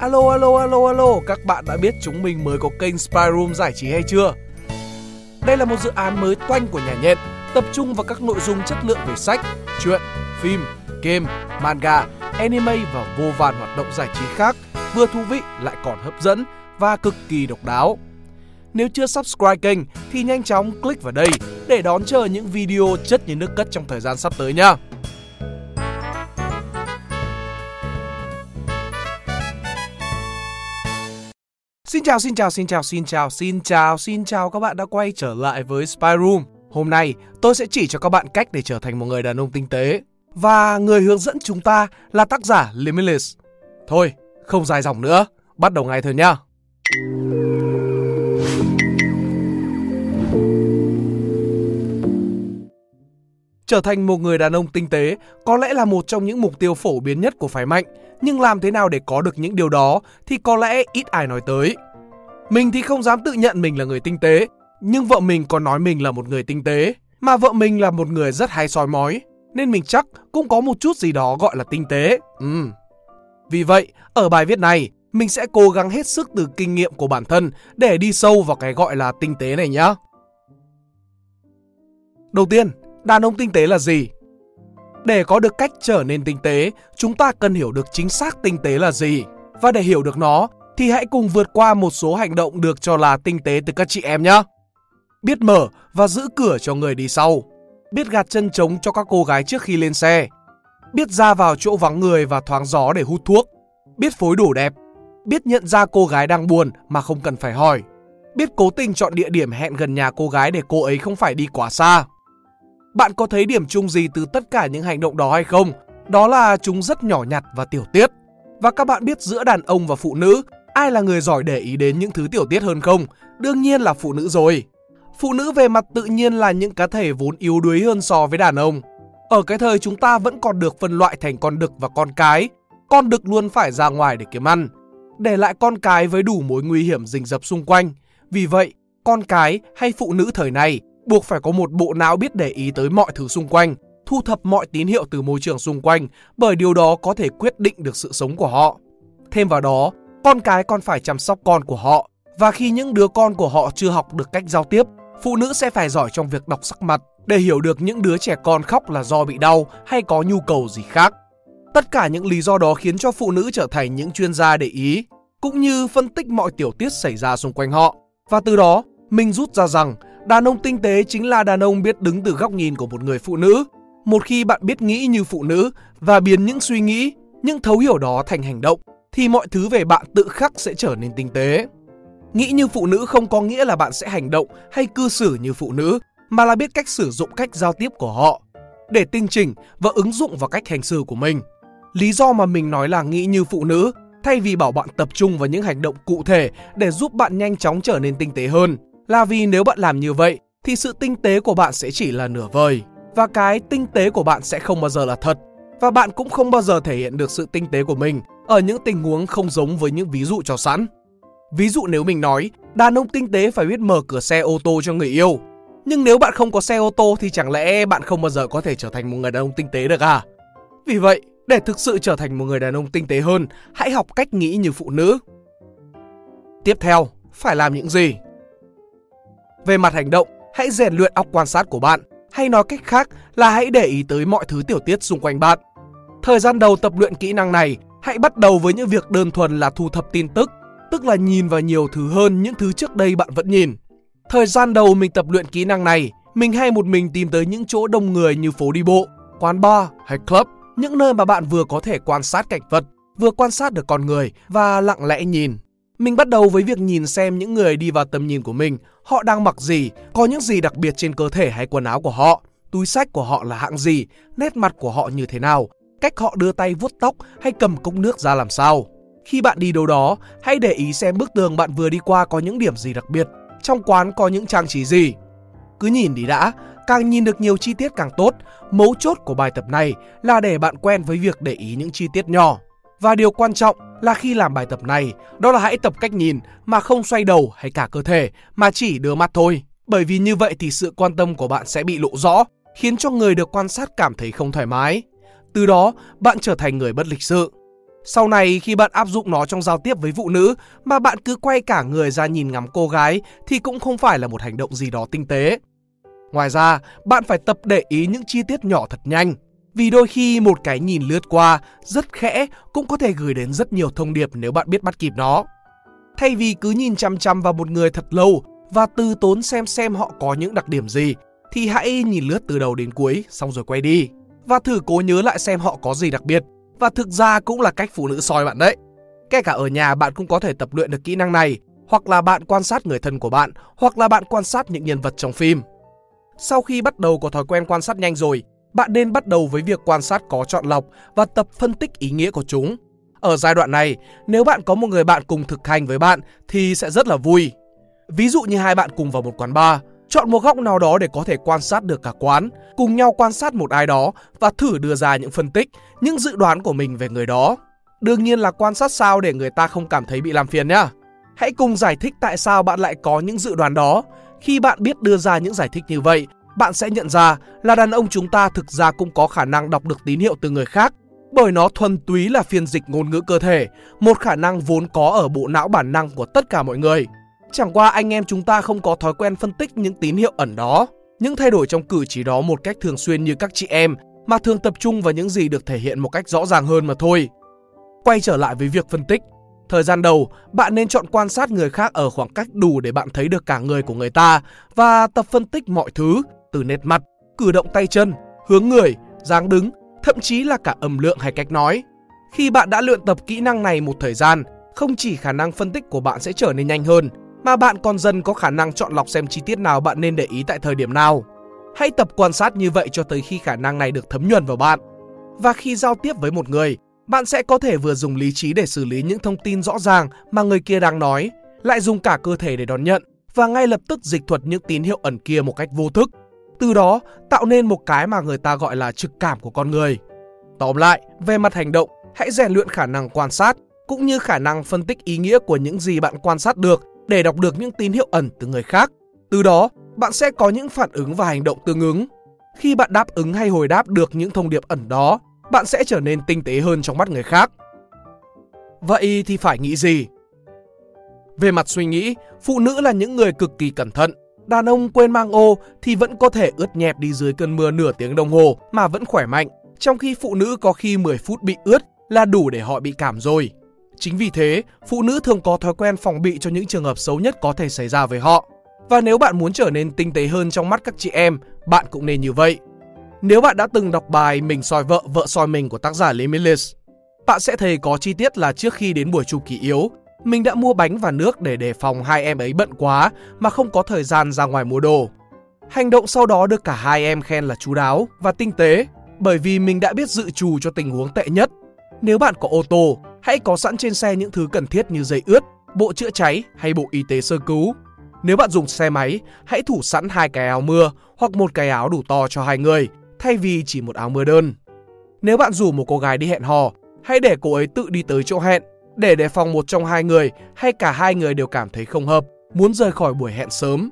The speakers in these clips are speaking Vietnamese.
Alo alo alo alo, các bạn đã biết chúng mình mới có kênh Spy Room giải trí hay chưa? Đây là một dự án mới toanh của nhà nhện, tập trung vào các nội dung chất lượng về sách, truyện, phim, game, manga, anime và vô vàn hoạt động giải trí khác, vừa thú vị lại còn hấp dẫn và cực kỳ độc đáo. Nếu chưa subscribe kênh thì nhanh chóng click vào đây để đón chờ những video chất như nước cất trong thời gian sắp tới nhé. Xin chào, xin chào, xin chào, xin chào, xin chào, xin chào các bạn đã quay trở lại với Spy Room. Hôm nay tôi sẽ chỉ cho các bạn cách để trở thành một người đàn ông tinh tế. Và người hướng dẫn chúng ta là tác giả Limitless. Thôi, không dài dòng nữa, bắt đầu ngay thôi nhá. Trở thành một người đàn ông tinh tế có lẽ là một trong những mục tiêu phổ biến nhất của phái mạnh, nhưng làm thế nào để có được những điều đó thì có lẽ ít ai nói tới. Mình thì không dám tự nhận mình là người tinh tế, nhưng vợ mình còn nói mình là một người tinh tế, mà vợ mình là một người rất hay soi mói, nên mình chắc cũng có một chút gì đó gọi là tinh tế. Ừ. Vì vậy, ở bài viết này, mình sẽ cố gắng hết sức từ kinh nghiệm của bản thân để đi sâu vào cái gọi là tinh tế này nhá. Đầu tiên, đàn ông tinh tế là gì? Để có được cách trở nên tinh tế, chúng ta cần hiểu được chính xác tinh tế là gì. Và để hiểu được nó, thì hãy cùng vượt qua một số hành động được cho là tinh tế từ các chị em nhé. Biết mở và giữ cửa cho người đi sau. Biết gạt chân trống cho các cô gái trước khi lên xe. Biết ra vào chỗ vắng người và thoáng gió để hút thuốc. Biết phối đồ đẹp. Biết nhận ra cô gái đang buồn mà không cần phải hỏi. Biết cố tình chọn địa điểm hẹn gần nhà cô gái để cô ấy không phải đi quá xa. Bạn có thấy điểm chung gì từ tất cả những hành động đó hay không? Đó là chúng rất nhỏ nhặt và tiểu tiết. Và các bạn biết giữa đàn ông và phụ nữ, ai là người giỏi để ý đến những thứ tiểu tiết hơn không? Đương nhiên là phụ nữ rồi. Phụ nữ về mặt tự nhiên là những cá thể vốn yếu đuối hơn so với đàn ông. Ở cái thời chúng ta vẫn còn được phân loại thành con đực và con cái. Con đực luôn phải ra ngoài để kiếm ăn. Để lại con cái với đủ mối nguy hiểm rình rập xung quanh. Vì vậy, con cái hay phụ nữ thời này buộc phải có một bộ não biết để ý tới mọi thứ xung quanh, thu thập mọi tín hiệu từ môi trường xung quanh, bởi điều đó có thể quyết định được sự sống của họ. Thêm vào đó, con cái còn phải chăm sóc con của họ, và khi những đứa con của họ chưa học được cách giao tiếp, phụ nữ sẽ phải giỏi trong việc đọc sắc mặt để hiểu được những đứa trẻ con khóc là do bị đau hay có nhu cầu gì khác. Tất cả những lý do đó khiến cho phụ nữ trở thành những chuyên gia để ý, cũng như phân tích mọi tiểu tiết xảy ra xung quanh họ. Và từ đó, mình rút ra rằng Đàn ông tinh tế chính là đàn ông biết đứng từ góc nhìn của một người phụ nữ. Một khi bạn biết nghĩ như phụ nữ và biến những suy nghĩ, những thấu hiểu đó thành hành động, thì mọi thứ về bạn tự khắc sẽ trở nên tinh tế. Nghĩ như phụ nữ không có nghĩa là bạn sẽ hành động hay cư xử như phụ nữ, mà là biết cách sử dụng cách giao tiếp của họ để tinh chỉnh và ứng dụng vào cách hành xử của mình. Lý do mà mình nói là nghĩ như phụ nữ thay vì bảo bạn tập trung vào những hành động cụ thể để giúp bạn nhanh chóng trở nên tinh tế hơn là vì nếu bạn làm như vậy thì sự tinh tế của bạn sẽ chỉ là nửa vời và cái tinh tế của bạn sẽ không bao giờ là thật và bạn cũng không bao giờ thể hiện được sự tinh tế của mình ở những tình huống không giống với những ví dụ cho sẵn. Ví dụ nếu mình nói đàn ông tinh tế phải biết mở cửa xe ô tô cho người yêu. Nhưng nếu bạn không có xe ô tô thì chẳng lẽ bạn không bao giờ có thể trở thành một người đàn ông tinh tế được à? Vì vậy, để thực sự trở thành một người đàn ông tinh tế hơn, hãy học cách nghĩ như phụ nữ. Tiếp theo, phải làm những gì? Về mặt hành động, hãy rèn luyện óc quan sát của bạn, hay nói cách khác là hãy để ý tới mọi thứ tiểu tiết xung quanh bạn. Thời gian đầu tập luyện kỹ năng này, hãy bắt đầu với những việc đơn thuần là thu thập tin tức, tức là nhìn vào nhiều thứ hơn những thứ trước đây bạn vẫn nhìn. Thời gian đầu mình tập luyện kỹ năng này, mình hay một mình tìm tới những chỗ đông người như phố đi bộ, quán bar hay club, những nơi mà bạn vừa có thể quan sát cảnh vật, vừa quan sát được con người và lặng lẽ nhìn. Mình bắt đầu với việc nhìn xem những người đi vào tầm nhìn của mình, họ đang mặc gì, có những gì đặc biệt trên cơ thể hay quần áo của họ, túi sách của họ là hạng gì, nét mặt của họ như thế nào, cách họ đưa tay vuốt tóc hay cầm cốc nước ra làm sao. Khi bạn đi đâu đó, hãy để ý xem bức tường bạn vừa đi qua có những điểm gì đặc biệt, trong quán có những trang trí gì. Cứ nhìn đi đã, càng nhìn được nhiều chi tiết càng tốt. Mấu chốt của bài tập này là để bạn quen với việc để ý những chi tiết nhỏ. Và điều quan trọng là khi làm bài tập này, đó là hãy tập cách nhìn mà không xoay đầu hay cả cơ thể mà chỉ đưa mắt thôi. Bởi vì như vậy thì sự quan tâm của bạn sẽ bị lộ rõ, khiến cho người được quan sát cảm thấy không thoải mái. Từ đó, bạn trở thành người bất lịch sự. Sau này khi bạn áp dụng nó trong giao tiếp với phụ nữ mà bạn cứ quay cả người ra nhìn ngắm cô gái thì cũng không phải là một hành động gì đó tinh tế. Ngoài ra, bạn phải tập để ý những chi tiết nhỏ thật nhanh. Vì đôi khi một cái nhìn lướt qua rất khẽ cũng có thể gửi đến rất nhiều thông điệp nếu bạn biết bắt kịp nó. Thay vì cứ nhìn chăm chăm vào một người thật lâu và từ tốn xem xem họ có những đặc điểm gì, thì hãy nhìn lướt từ đầu đến cuối xong rồi quay đi và thử cố nhớ lại xem họ có gì đặc biệt. Và thực ra cũng là cách phụ nữ soi bạn đấy. Kể cả ở nhà bạn cũng có thể tập luyện được kỹ năng này, hoặc là bạn quan sát người thân của bạn, hoặc là bạn quan sát những nhân vật trong phim. Sau khi bắt đầu có thói quen quan sát nhanh rồi, bạn nên bắt đầu với việc quan sát có chọn lọc và tập phân tích ý nghĩa của chúng. Ở giai đoạn này, nếu bạn có một người bạn cùng thực hành với bạn thì sẽ rất là vui. Ví dụ như hai bạn cùng vào một quán bar, chọn một góc nào đó để có thể quan sát được cả quán, cùng nhau quan sát một ai đó và thử đưa ra những phân tích, những dự đoán của mình về người đó. Đương nhiên là quan sát sao để người ta không cảm thấy bị làm phiền nhá. Hãy cùng giải thích tại sao bạn lại có những dự đoán đó. Khi bạn biết đưa ra những giải thích như vậy, bạn sẽ nhận ra là đàn ông chúng ta thực ra cũng có khả năng đọc được tín hiệu từ người khác bởi nó thuần túy là phiên dịch ngôn ngữ cơ thể, một khả năng vốn có ở bộ não bản năng của tất cả mọi người. Chẳng qua anh em chúng ta không có thói quen phân tích những tín hiệu ẩn đó, những thay đổi trong cử chỉ đó một cách thường xuyên như các chị em, mà thường tập trung vào những gì được thể hiện một cách rõ ràng hơn mà thôi. Quay trở lại với việc phân tích, thời gian đầu bạn nên chọn quan sát người khác ở khoảng cách đủ để bạn thấy được cả người của người ta và tập phân tích mọi thứ từ nét mặt, cử động tay chân, hướng người, dáng đứng, thậm chí là cả âm lượng hay cách nói. Khi bạn đã luyện tập kỹ năng này một thời gian, không chỉ khả năng phân tích của bạn sẽ trở nên nhanh hơn, mà bạn còn dần có khả năng chọn lọc xem chi tiết nào bạn nên để ý tại thời điểm nào. Hãy tập quan sát như vậy cho tới khi khả năng này được thấm nhuần vào bạn. Và khi giao tiếp với một người, bạn sẽ có thể vừa dùng lý trí để xử lý những thông tin rõ ràng mà người kia đang nói, lại dùng cả cơ thể để đón nhận và ngay lập tức dịch thuật những tín hiệu ẩn kia một cách vô thức. Từ đó tạo nên một cái mà người ta gọi là trực cảm của con người. Tóm lại, về mặt hành động, hãy rèn luyện khả năng quan sát cũng như khả năng phân tích ý nghĩa của những gì bạn quan sát được để đọc được những tín hiệu ẩn từ người khác. Từ đó, bạn sẽ có những phản ứng và hành động tương ứng. Khi bạn đáp ứng hay hồi đáp được những thông điệp ẩn đó, bạn sẽ trở nên tinh tế hơn trong mắt người khác. Vậy thì phải nghĩ gì? Về mặt suy nghĩ, phụ nữ là những người cực kỳ cẩn thận. Đàn ông quên mang ô thì vẫn có thể ướt nhẹp đi dưới cơn mưa nửa tiếng đồng hồ mà vẫn khỏe mạnh, trong khi phụ nữ có khi 10 phút bị ướt là đủ để họ bị cảm rồi. Chính vì thế, phụ nữ thường có thói quen phòng bị cho những trường hợp xấu nhất có thể xảy ra với họ. Và nếu bạn muốn trở nên tinh tế hơn trong mắt các chị em, bạn cũng nên như vậy. Nếu bạn đã từng đọc bài Mình soi vợ, vợ soi mình của tác giả Limitless, bạn sẽ thấy có chi tiết là trước khi đến buổi chu kỳ yếu, mình đã mua bánh và nước để đề phòng hai em ấy bận quá mà không có thời gian ra ngoài mua đồ. Hành động sau đó được cả hai em khen là chú đáo và tinh tế bởi vì mình đã biết dự trù cho tình huống tệ nhất. Nếu bạn có ô tô, hãy có sẵn trên xe những thứ cần thiết như dây ướt, bộ chữa cháy hay bộ y tế sơ cứu. Nếu bạn dùng xe máy, hãy thủ sẵn hai cái áo mưa hoặc một cái áo đủ to cho hai người, thay vì chỉ một áo mưa đơn. Nếu bạn rủ một cô gái đi hẹn hò, hãy để cô ấy tự đi tới chỗ hẹn để đề phòng một trong hai người hay cả hai người đều cảm thấy không hợp, muốn rời khỏi buổi hẹn sớm.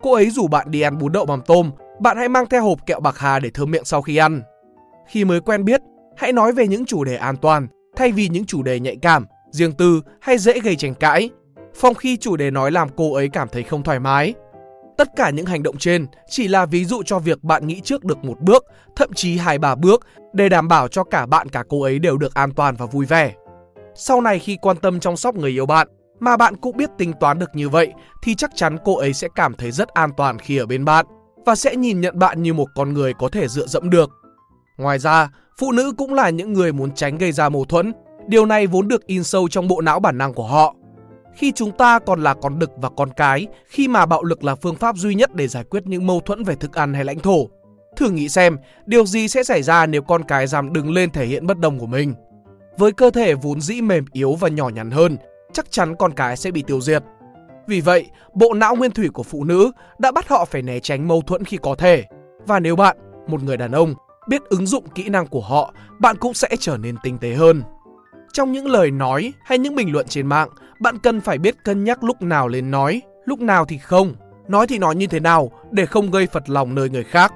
Cô ấy rủ bạn đi ăn bún đậu mắm tôm, bạn hãy mang theo hộp kẹo bạc hà để thơm miệng sau khi ăn. Khi mới quen biết, hãy nói về những chủ đề an toàn thay vì những chủ đề nhạy cảm, riêng tư hay dễ gây tranh cãi. Phòng khi chủ đề nói làm cô ấy cảm thấy không thoải mái. Tất cả những hành động trên chỉ là ví dụ cho việc bạn nghĩ trước được một bước, thậm chí hai ba bước để đảm bảo cho cả bạn cả cô ấy đều được an toàn và vui vẻ. Sau này khi quan tâm chăm sóc người yêu bạn mà bạn cũng biết tính toán được như vậy thì chắc chắn cô ấy sẽ cảm thấy rất an toàn khi ở bên bạn và sẽ nhìn nhận bạn như một con người có thể dựa dẫm được. Ngoài ra, phụ nữ cũng là những người muốn tránh gây ra mâu thuẫn. Điều này vốn được in sâu trong bộ não bản năng của họ. Khi chúng ta còn là con đực và con cái, khi mà bạo lực là phương pháp duy nhất để giải quyết những mâu thuẫn về thức ăn hay lãnh thổ. Thử nghĩ xem, điều gì sẽ xảy ra nếu con cái dám đứng lên thể hiện bất đồng của mình. Với cơ thể vốn dĩ mềm yếu và nhỏ nhắn hơn, chắc chắn con cái sẽ bị tiêu diệt. Vì vậy, bộ não nguyên thủy của phụ nữ đã bắt họ phải né tránh mâu thuẫn khi có thể. Và nếu bạn, một người đàn ông, biết ứng dụng kỹ năng của họ, bạn cũng sẽ trở nên tinh tế hơn. Trong những lời nói hay những bình luận trên mạng, bạn cần phải biết cân nhắc lúc nào lên nói, lúc nào thì không. Nói thì nói như thế nào để không gây phật lòng nơi người khác.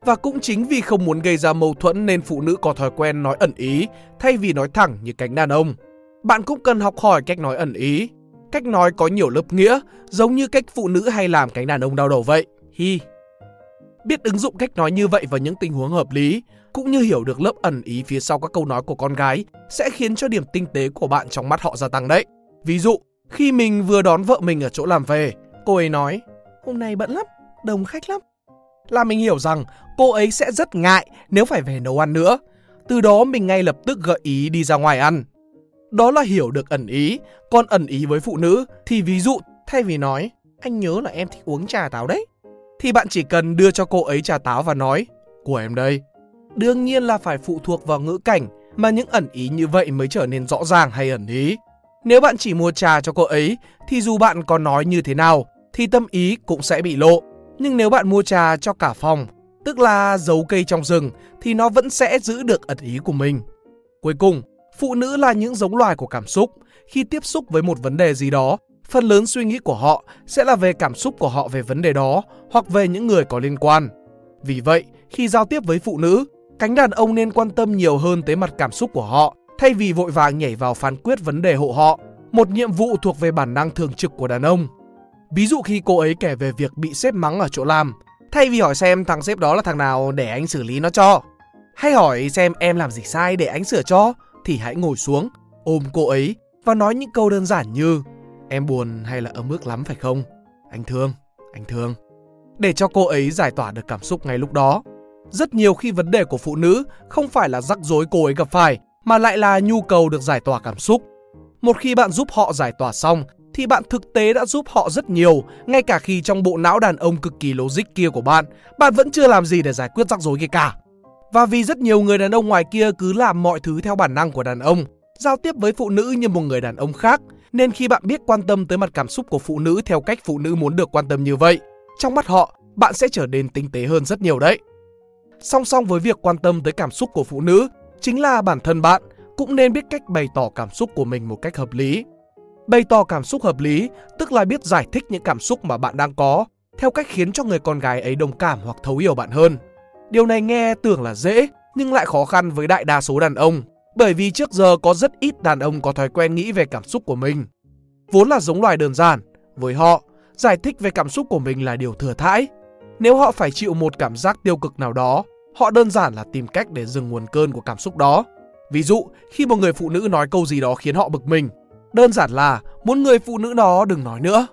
Và cũng chính vì không muốn gây ra mâu thuẫn nên phụ nữ có thói quen nói ẩn ý thay vì nói thẳng như cánh đàn ông. Bạn cũng cần học hỏi cách nói ẩn ý. Cách nói có nhiều lớp nghĩa, giống như cách phụ nữ hay làm cánh đàn ông đau đầu vậy. Hi. Biết ứng dụng cách nói như vậy vào những tình huống hợp lý, cũng như hiểu được lớp ẩn ý phía sau các câu nói của con gái sẽ khiến cho điểm tinh tế của bạn trong mắt họ gia tăng đấy. Ví dụ, khi mình vừa đón vợ mình ở chỗ làm về, cô ấy nói, hôm nay bận lắm, đông khách lắm. Là mình hiểu rằng cô ấy sẽ rất ngại nếu phải về nấu ăn nữa. Từ đó mình ngay lập tức gợi ý đi ra ngoài ăn. Đó là hiểu được ẩn ý, còn ẩn ý với phụ nữ thì ví dụ thay vì nói, anh nhớ là em thích uống trà táo đấy, thì bạn chỉ cần đưa cho cô ấy trà táo và nói, của em đây. Đương nhiên là phải phụ thuộc vào ngữ cảnh mà những ẩn ý như vậy mới trở nên rõ ràng hay ẩn ý. Nếu bạn chỉ mua trà cho cô ấy thì dù bạn có nói như thế nào thì tâm ý cũng sẽ bị lộ. Nhưng nếu bạn mua trà cho cả phòng, tức là giấu cây trong rừng thì nó vẫn sẽ giữ được ẩn ý của mình. Cuối cùng, phụ nữ là những giống loài của cảm xúc. Khi tiếp xúc với một vấn đề gì đó, phần lớn suy nghĩ của họ sẽ là về cảm xúc của họ về vấn đề đó hoặc về những người có liên quan. Vì vậy, khi giao tiếp với phụ nữ, cánh đàn ông nên quan tâm nhiều hơn tới mặt cảm xúc của họ thay vì vội vàng nhảy vào phán quyết vấn đề hộ họ, một nhiệm vụ thuộc về bản năng thường trực của đàn ông. Ví dụ khi cô ấy kể về việc bị sếp mắng ở chỗ làm, thay vì hỏi xem thằng sếp đó là thằng nào để anh xử lý nó cho, hay hỏi xem em làm gì sai để anh sửa cho, thì hãy ngồi xuống, ôm cô ấy và nói những câu đơn giản như Em buồn hay là ấm ức lắm phải không? Anh thương, anh thương. Để cho cô ấy giải tỏa được cảm xúc ngay lúc đó. Rất nhiều khi vấn đề của phụ nữ không phải là rắc rối cô ấy gặp phải, mà lại là nhu cầu được giải tỏa cảm xúc. Một khi bạn giúp họ giải tỏa xong thì bạn thực tế đã giúp họ rất nhiều, ngay cả khi trong bộ não đàn ông cực kỳ logic kia của bạn, bạn vẫn chưa làm gì để giải quyết rắc rối kia cả. Và vì rất nhiều người đàn ông ngoài kia cứ làm mọi thứ theo bản năng của đàn ông, giao tiếp với phụ nữ như một người đàn ông khác, nên khi bạn biết quan tâm tới mặt cảm xúc của phụ nữ theo cách phụ nữ muốn được quan tâm như vậy, trong mắt họ, bạn sẽ trở nên tinh tế hơn rất nhiều đấy. Song song với việc quan tâm tới cảm xúc của phụ nữ, chính là bản thân bạn cũng nên biết cách bày tỏ cảm xúc của mình một cách hợp lý. Bày tỏ cảm xúc hợp lý tức là biết giải thích những cảm xúc mà bạn đang có theo cách khiến cho người con gái ấy đồng cảm hoặc thấu hiểu bạn hơn. Điều này nghe tưởng là dễ nhưng lại khó khăn với đại đa số đàn ông bởi vì trước giờ có rất ít đàn ông có thói quen nghĩ về cảm xúc của mình. Vốn là giống loài đơn giản, với họ, giải thích về cảm xúc của mình là điều thừa thãi. Nếu họ phải chịu một cảm giác tiêu cực nào đó, họ đơn giản là tìm cách để dừng nguồn cơn của cảm xúc đó. Ví dụ, khi một người phụ nữ nói câu gì đó khiến họ bực mình, đơn giản là muốn người phụ nữ đó đừng nói nữa.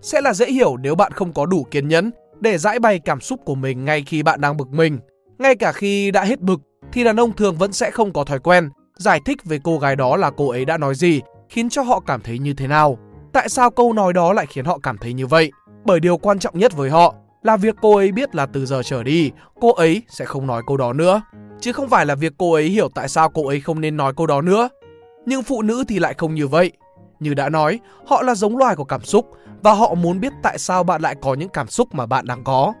Sẽ là dễ hiểu nếu bạn không có đủ kiên nhẫn để giải bày cảm xúc của mình ngay khi bạn đang bực mình. Ngay cả khi đã hết bực thì đàn ông thường vẫn sẽ không có thói quen giải thích về cô gái đó là cô ấy đã nói gì, khiến cho họ cảm thấy như thế nào. Tại sao câu nói đó lại khiến họ cảm thấy như vậy? Bởi điều quan trọng nhất với họ là việc cô ấy biết là từ giờ trở đi, cô ấy sẽ không nói câu đó nữa. Chứ không phải là việc cô ấy hiểu tại sao cô ấy không nên nói câu đó nữa. Nhưng phụ nữ thì lại không như vậy. Như đã nói, họ là giống loài của cảm xúc và họ muốn biết tại sao bạn lại có những cảm xúc mà bạn đang có.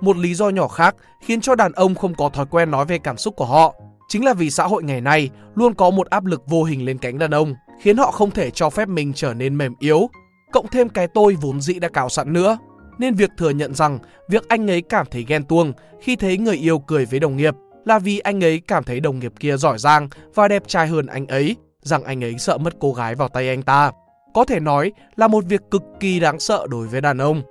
Một lý do nhỏ khác khiến cho đàn ông không có thói quen nói về cảm xúc của họ chính là vì xã hội ngày nay luôn có một áp lực vô hình lên cánh đàn ông, khiến họ không thể cho phép mình trở nên mềm yếu, cộng thêm cái tôi vốn dĩ đã cào sẵn nữa. Nên việc thừa nhận rằng việc anh ấy cảm thấy ghen tuông khi thấy người yêu cười với đồng nghiệp là vì anh ấy cảm thấy đồng nghiệp kia giỏi giang và đẹp trai hơn anh ấy, rằng anh ấy sợ mất cô gái vào tay anh ta. Có thể nói là một việc cực kỳ đáng sợ đối với đàn ông.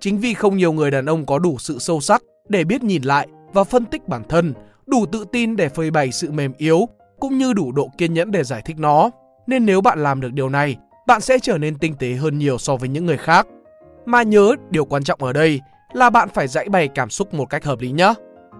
Chính vì không nhiều người đàn ông có đủ sự sâu sắc để biết nhìn lại và phân tích bản thân, đủ tự tin để phơi bày sự mềm yếu, cũng như đủ độ kiên nhẫn để giải thích nó. Nên nếu bạn làm được điều này, bạn sẽ trở nên tinh tế hơn nhiều so với những người khác. Mà nhớ, điều quan trọng ở đây là bạn phải dãy bày cảm xúc một cách hợp lý nhé.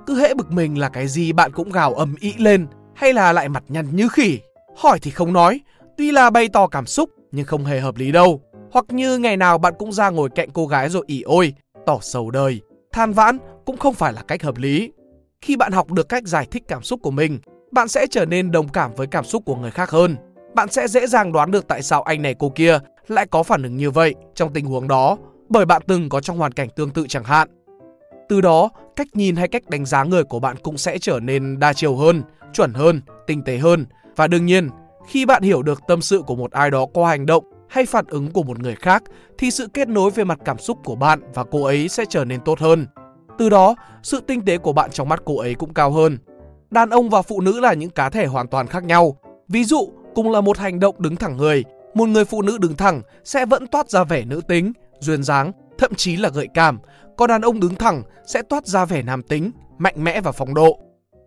Cứ hễ bực mình là cái gì bạn cũng gào ầm ĩ lên hay là lại mặt nhăn như khỉ. Hỏi thì không nói, tuy là bày tỏ cảm xúc nhưng không hề hợp lý đâu. Hoặc như ngày nào bạn cũng ra ngồi cạnh cô gái rồi ỉ ôi, tỏ sầu đời, than vãn cũng không phải là cách hợp lý. Khi bạn học được cách giải thích cảm xúc của mình, bạn sẽ trở nên đồng cảm với cảm xúc của người khác hơn. Bạn sẽ dễ dàng đoán được tại sao anh này cô kia lại có phản ứng như vậy trong tình huống đó, bởi bạn từng có trong hoàn cảnh tương tự chẳng hạn. Từ đó, cách nhìn hay cách đánh giá người của bạn cũng sẽ trở nên đa chiều hơn, chuẩn hơn, tinh tế hơn. Và đương nhiên, khi bạn hiểu được tâm sự của một ai đó qua hành động hay phản ứng của một người khác thì sự kết nối về mặt cảm xúc của bạn và cô ấy sẽ trở nên tốt hơn. Từ đó, sự tinh tế của bạn trong mắt cô ấy cũng cao hơn. Đàn ông và phụ nữ là những cá thể hoàn toàn khác nhau. Ví dụ, cùng là một hành động đứng thẳng người, một người phụ nữ đứng thẳng sẽ vẫn toát ra vẻ nữ tính, duyên dáng, thậm chí là gợi cảm, còn đàn ông đứng thẳng sẽ toát ra vẻ nam tính, mạnh mẽ và phong độ.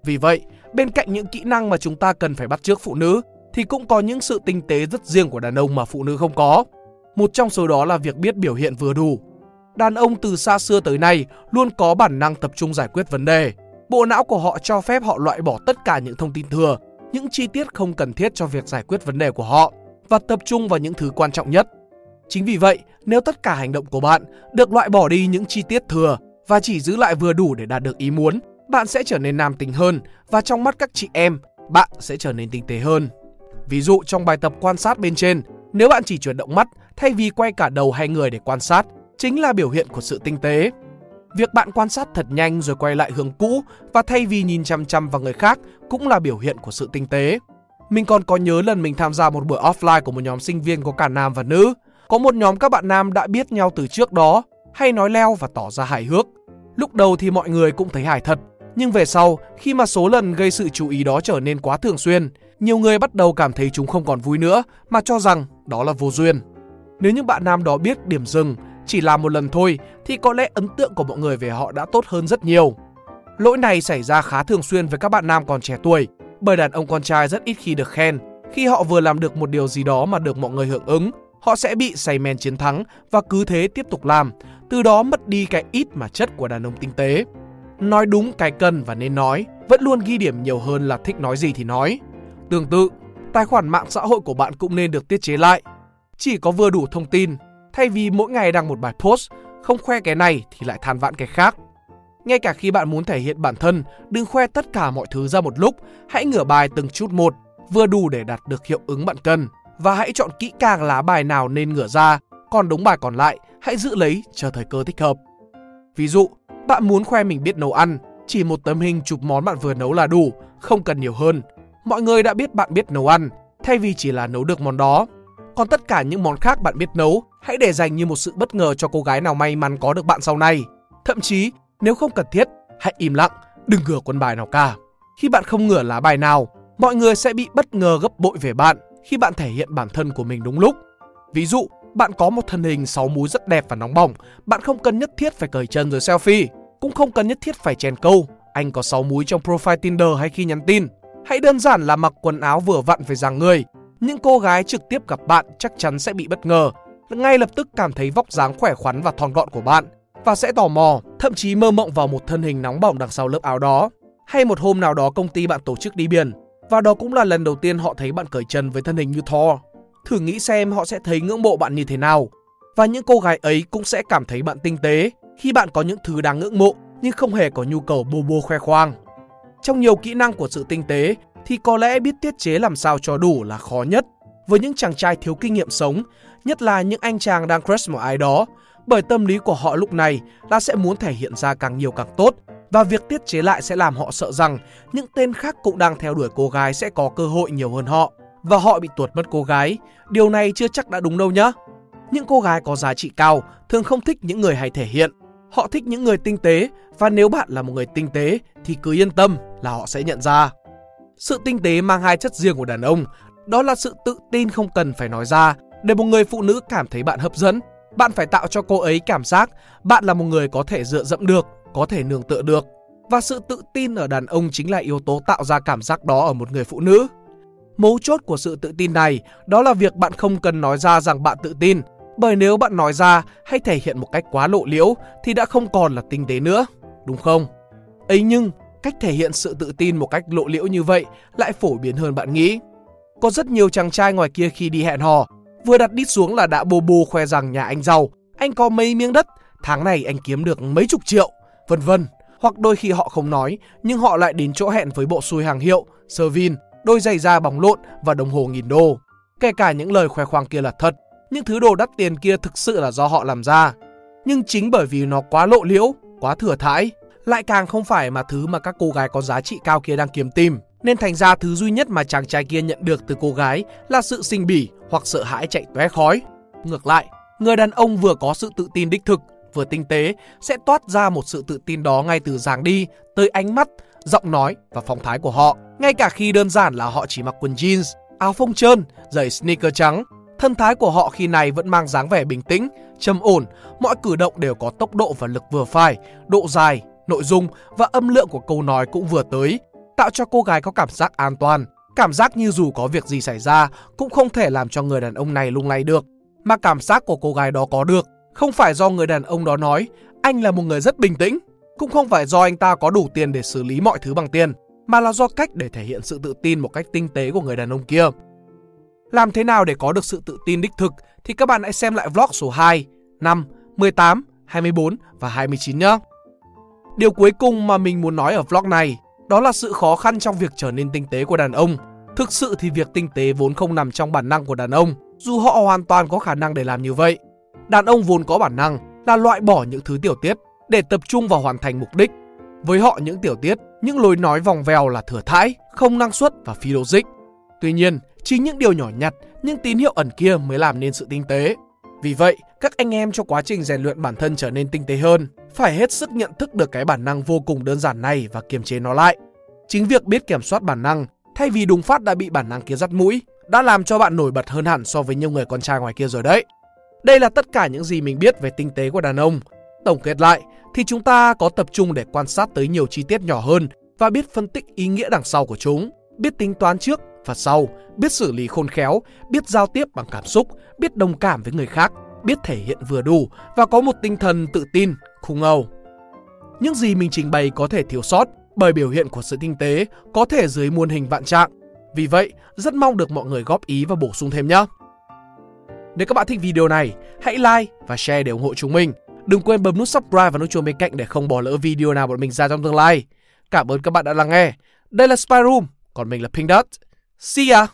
Vì vậy, bên cạnh những kỹ năng mà chúng ta cần phải bắt chước phụ nữ thì cũng có những sự tinh tế rất riêng của đàn ông mà phụ nữ không có. Một trong số đó là việc biết biểu hiện vừa đủ. Đàn ông từ xa xưa tới nay luôn có bản năng tập trung giải quyết vấn đề. Bộ não của họ cho phép họ loại bỏ tất cả những thông tin thừa, những chi tiết không cần thiết cho việc giải quyết vấn đề của họ và tập trung vào những thứ quan trọng nhất. Chính vì vậy, nếu tất cả hành động của bạn được loại bỏ đi những chi tiết thừa và chỉ giữ lại vừa đủ để đạt được ý muốn, bạn sẽ trở nên nam tính hơn và trong mắt các chị em, bạn sẽ trở nên tinh tế hơn. Ví dụ trong bài tập quan sát bên trên, nếu bạn chỉ chuyển động mắt thay vì quay cả đầu hay người để quan sát, chính là biểu hiện của sự tinh tế. Việc bạn quan sát thật nhanh rồi quay lại hướng cũ và thay vì nhìn chăm chăm vào người khác cũng là biểu hiện của sự tinh tế. Mình còn có nhớ lần mình tham gia một buổi offline của một nhóm sinh viên có cả nam và nữ. Có một nhóm các bạn nam đã biết nhau từ trước đó, hay nói leo và tỏ ra hài hước. Lúc đầu thì mọi người cũng thấy hài thật, nhưng về sau, khi mà số lần gây sự chú ý đó trở nên quá thường xuyên, nhiều người bắt đầu cảm thấy chúng không còn vui nữa mà cho rằng đó là vô duyên. Nếu những bạn nam đó biết điểm dừng chỉ là một lần thôi thì có lẽ ấn tượng của mọi người về họ đã tốt hơn rất nhiều. Lỗi này xảy ra khá thường xuyên với các bạn nam còn trẻ tuổi, bởi đàn ông con trai rất ít khi được khen. Khi họ vừa làm được một điều gì đó mà được mọi người hưởng ứng, họ sẽ bị say men chiến thắng và cứ thế tiếp tục làm, từ đó mất đi cái ít mà chất của đàn ông tinh tế. Nói đúng cái cần và nên nói, vẫn luôn ghi điểm nhiều hơn là thích nói gì thì nói. Tương tự, tài khoản mạng xã hội của bạn cũng nên được tiết chế lại. Chỉ có vừa đủ thông tin, thay vì mỗi ngày đăng một bài post, không khoe cái này thì lại than vãn cái khác. Ngay cả khi bạn muốn thể hiện bản thân, đừng khoe tất cả mọi thứ ra một lúc, hãy ngửa bài từng chút một, vừa đủ để đạt được hiệu ứng bạn cần. Và hãy chọn kỹ càng lá bài nào nên ngửa ra, còn đúng bài còn lại hãy giữ lấy chờ thời cơ thích hợp. Ví dụ, bạn muốn khoe mình biết nấu ăn, chỉ một tấm hình chụp món bạn vừa nấu là đủ, không cần nhiều hơn. Mọi người đã biết bạn biết nấu ăn, thay vì chỉ là nấu được món đó. Còn tất cả những món khác bạn biết nấu, hãy để dành như một sự bất ngờ cho cô gái nào may mắn có được bạn sau này. Thậm chí, nếu không cần thiết, hãy im lặng, đừng ngửa quân bài nào cả. Khi bạn không ngửa lá bài nào, mọi người sẽ bị bất ngờ gấp bội về bạn khi bạn thể hiện bản thân của mình đúng lúc. Ví dụ, bạn có một thân hình sáu múi rất đẹp và nóng bỏng, bạn không cần nhất thiết phải cởi chân rồi selfie, cũng không cần nhất thiết phải chèn câu. Anh có sáu múi trong profile Tinder hay khi nhắn tin. Hãy đơn giản là mặc quần áo vừa vặn với dáng người. Những cô gái trực tiếp gặp bạn chắc chắn sẽ bị bất ngờ, ngay lập tức cảm thấy vóc dáng khỏe khoắn và thon gọn của bạn và sẽ tò mò, thậm chí mơ mộng vào một thân hình nóng bỏng đằng sau lớp áo đó. Hay một hôm nào đó công ty bạn tổ chức đi biển và đó cũng là lần đầu tiên họ thấy bạn cởi chân với thân hình như Thor. Thử nghĩ xem họ sẽ thấy ngưỡng mộ bạn như thế nào. Và những cô gái ấy cũng sẽ cảm thấy bạn tinh tế khi bạn có những thứ đáng ngưỡng mộ nhưng không hề có nhu cầu bô bô khoe khoang. Trong nhiều kỹ năng của sự tinh tế thì có lẽ biết tiết chế làm sao cho đủ là khó nhất. Với những chàng trai thiếu kinh nghiệm sống, nhất là những anh chàng đang crush một ai đó, bởi tâm lý của họ lúc này là sẽ muốn thể hiện ra càng nhiều càng tốt và việc tiết chế lại sẽ làm họ sợ rằng những tên khác cũng đang theo đuổi cô gái sẽ có cơ hội nhiều hơn họ và họ bị tuột mất cô gái. Điều này chưa chắc đã đúng đâu nhá. Những cô gái có giá trị cao thường không thích những người hay thể hiện. Họ thích những người tinh tế và nếu bạn là một người tinh tế thì cứ yên tâm là họ sẽ nhận ra. Sự tinh tế mang hai chất riêng của đàn ông, đó là sự tự tin không cần phải nói ra để một người phụ nữ cảm thấy bạn hấp dẫn. Bạn phải tạo cho cô ấy cảm giác bạn là một người có thể dựa dẫm được, có thể nương tựa được. Và sự tự tin ở đàn ông chính là yếu tố tạo ra cảm giác đó ở một người phụ nữ. Mấu chốt của sự tự tin này đó là việc bạn không cần nói ra rằng bạn tự tin, bởi nếu bạn nói ra hay thể hiện một cách quá lộ liễu thì đã không còn là tinh tế nữa, đúng không? ấy nhưng, cách thể hiện sự tự tin một cách lộ liễu như vậy lại phổ biến hơn bạn nghĩ. Có rất nhiều chàng trai ngoài kia khi đi hẹn hò, vừa đặt đít xuống là đã bô bô khoe rằng nhà anh giàu, anh có mấy miếng đất, tháng này anh kiếm được mấy chục triệu, vân vân. Hoặc đôi khi họ không nói, nhưng họ lại đến chỗ hẹn với bộ xui hàng hiệu, sơ vin, đôi giày da bóng lộn và đồng hồ nghìn đô. Kể cả những lời khoe khoang kia là thật, những thứ đồ đắt tiền kia thực sự là do họ làm ra. Nhưng chính bởi vì nó quá lộ liễu, quá thừa thãi, lại càng không phải mà thứ mà các cô gái có giá trị cao kia đang kiếm tìm. Nên thành ra thứ duy nhất mà chàng trai kia nhận được từ cô gái là sự sinh bỉ hoặc sợ hãi chạy tóe khói. Ngược lại, người đàn ông vừa có sự tự tin đích thực, vừa tinh tế sẽ toát ra một sự tự tin đó ngay từ dáng đi, tới ánh mắt, giọng nói và phong thái của họ. Ngay cả khi đơn giản là họ chỉ mặc quần jeans, áo phông trơn, giày sneaker trắng, thân thái của họ khi này vẫn mang dáng vẻ bình tĩnh, trầm ổn, mọi cử động đều có tốc độ và lực vừa phải, độ dài, nội dung và âm lượng của câu nói cũng vừa tới, tạo cho cô gái có cảm giác an toàn. Cảm giác như dù có việc gì xảy ra cũng không thể làm cho người đàn ông này lung lay được. Mà cảm giác của cô gái đó có được không phải do người đàn ông đó nói anh là một người rất bình tĩnh. Cũng không phải do anh ta có đủ tiền để xử lý mọi thứ bằng tiền, mà là do cách để thể hiện sự tự tin một cách tinh tế của người đàn ông kia. Làm thế nào để có được sự tự tin đích thực thì các bạn hãy xem lại vlog số 2, 5, 18, 24 và 29 nhé. Điều cuối cùng mà mình muốn nói ở vlog này đó là sự khó khăn trong việc trở nên tinh tế của đàn ông. Thực sự thì việc tinh tế vốn không nằm trong bản năng của đàn ông, dù họ hoàn toàn có khả năng để làm như vậy. Đàn ông vốn có bản năng là loại bỏ những thứ tiểu tiết để tập trung vào hoàn thành mục đích. Với họ những tiểu tiết, những lối nói vòng vèo là thừa thãi, không năng suất và phi logic. Tuy nhiên, chính những điều nhỏ nhặt, những tín hiệu ẩn kia mới làm nên sự tinh tế. Vì vậy, các anh em trong quá trình rèn luyện bản thân trở nên tinh tế hơn, phải hết sức nhận thức được cái bản năng vô cùng đơn giản này và kiềm chế nó lại. Chính việc biết kiểm soát bản năng, thay vì đùng phát đã bị bản năng kia dắt mũi, đã làm cho bạn nổi bật hơn hẳn so với nhiều người con trai ngoài kia rồi đấy. Đây là tất cả những gì mình biết về tinh tế của đàn ông. Tổng kết lại thì chúng ta có tập trung để quan sát tới nhiều chi tiết nhỏ hơn và biết phân tích ý nghĩa đằng sau của chúng, biết tính toán trước và sau, biết xử lý khôn khéo, biết giao tiếp bằng cảm xúc, biết đồng cảm với người khác, biết thể hiện vừa đủ và có một tinh thần tự tin, khung Âu. Những gì mình trình bày có thể thiếu sót bởi biểu hiện của sự tinh tế có thể dưới muôn hình vạn trạng. Vì vậy, rất mong được mọi người góp ý và bổ sung thêm nhé. Nếu các bạn thích video này, hãy like và share để ủng hộ chúng mình. Đừng quên bấm nút subscribe và nút chuông bên cạnh để không bỏ lỡ video nào bọn mình ra trong tương lai. Cảm ơn các bạn đã lắng nghe. Đây là Spy Room, còn mình là Pink Dot. See ya!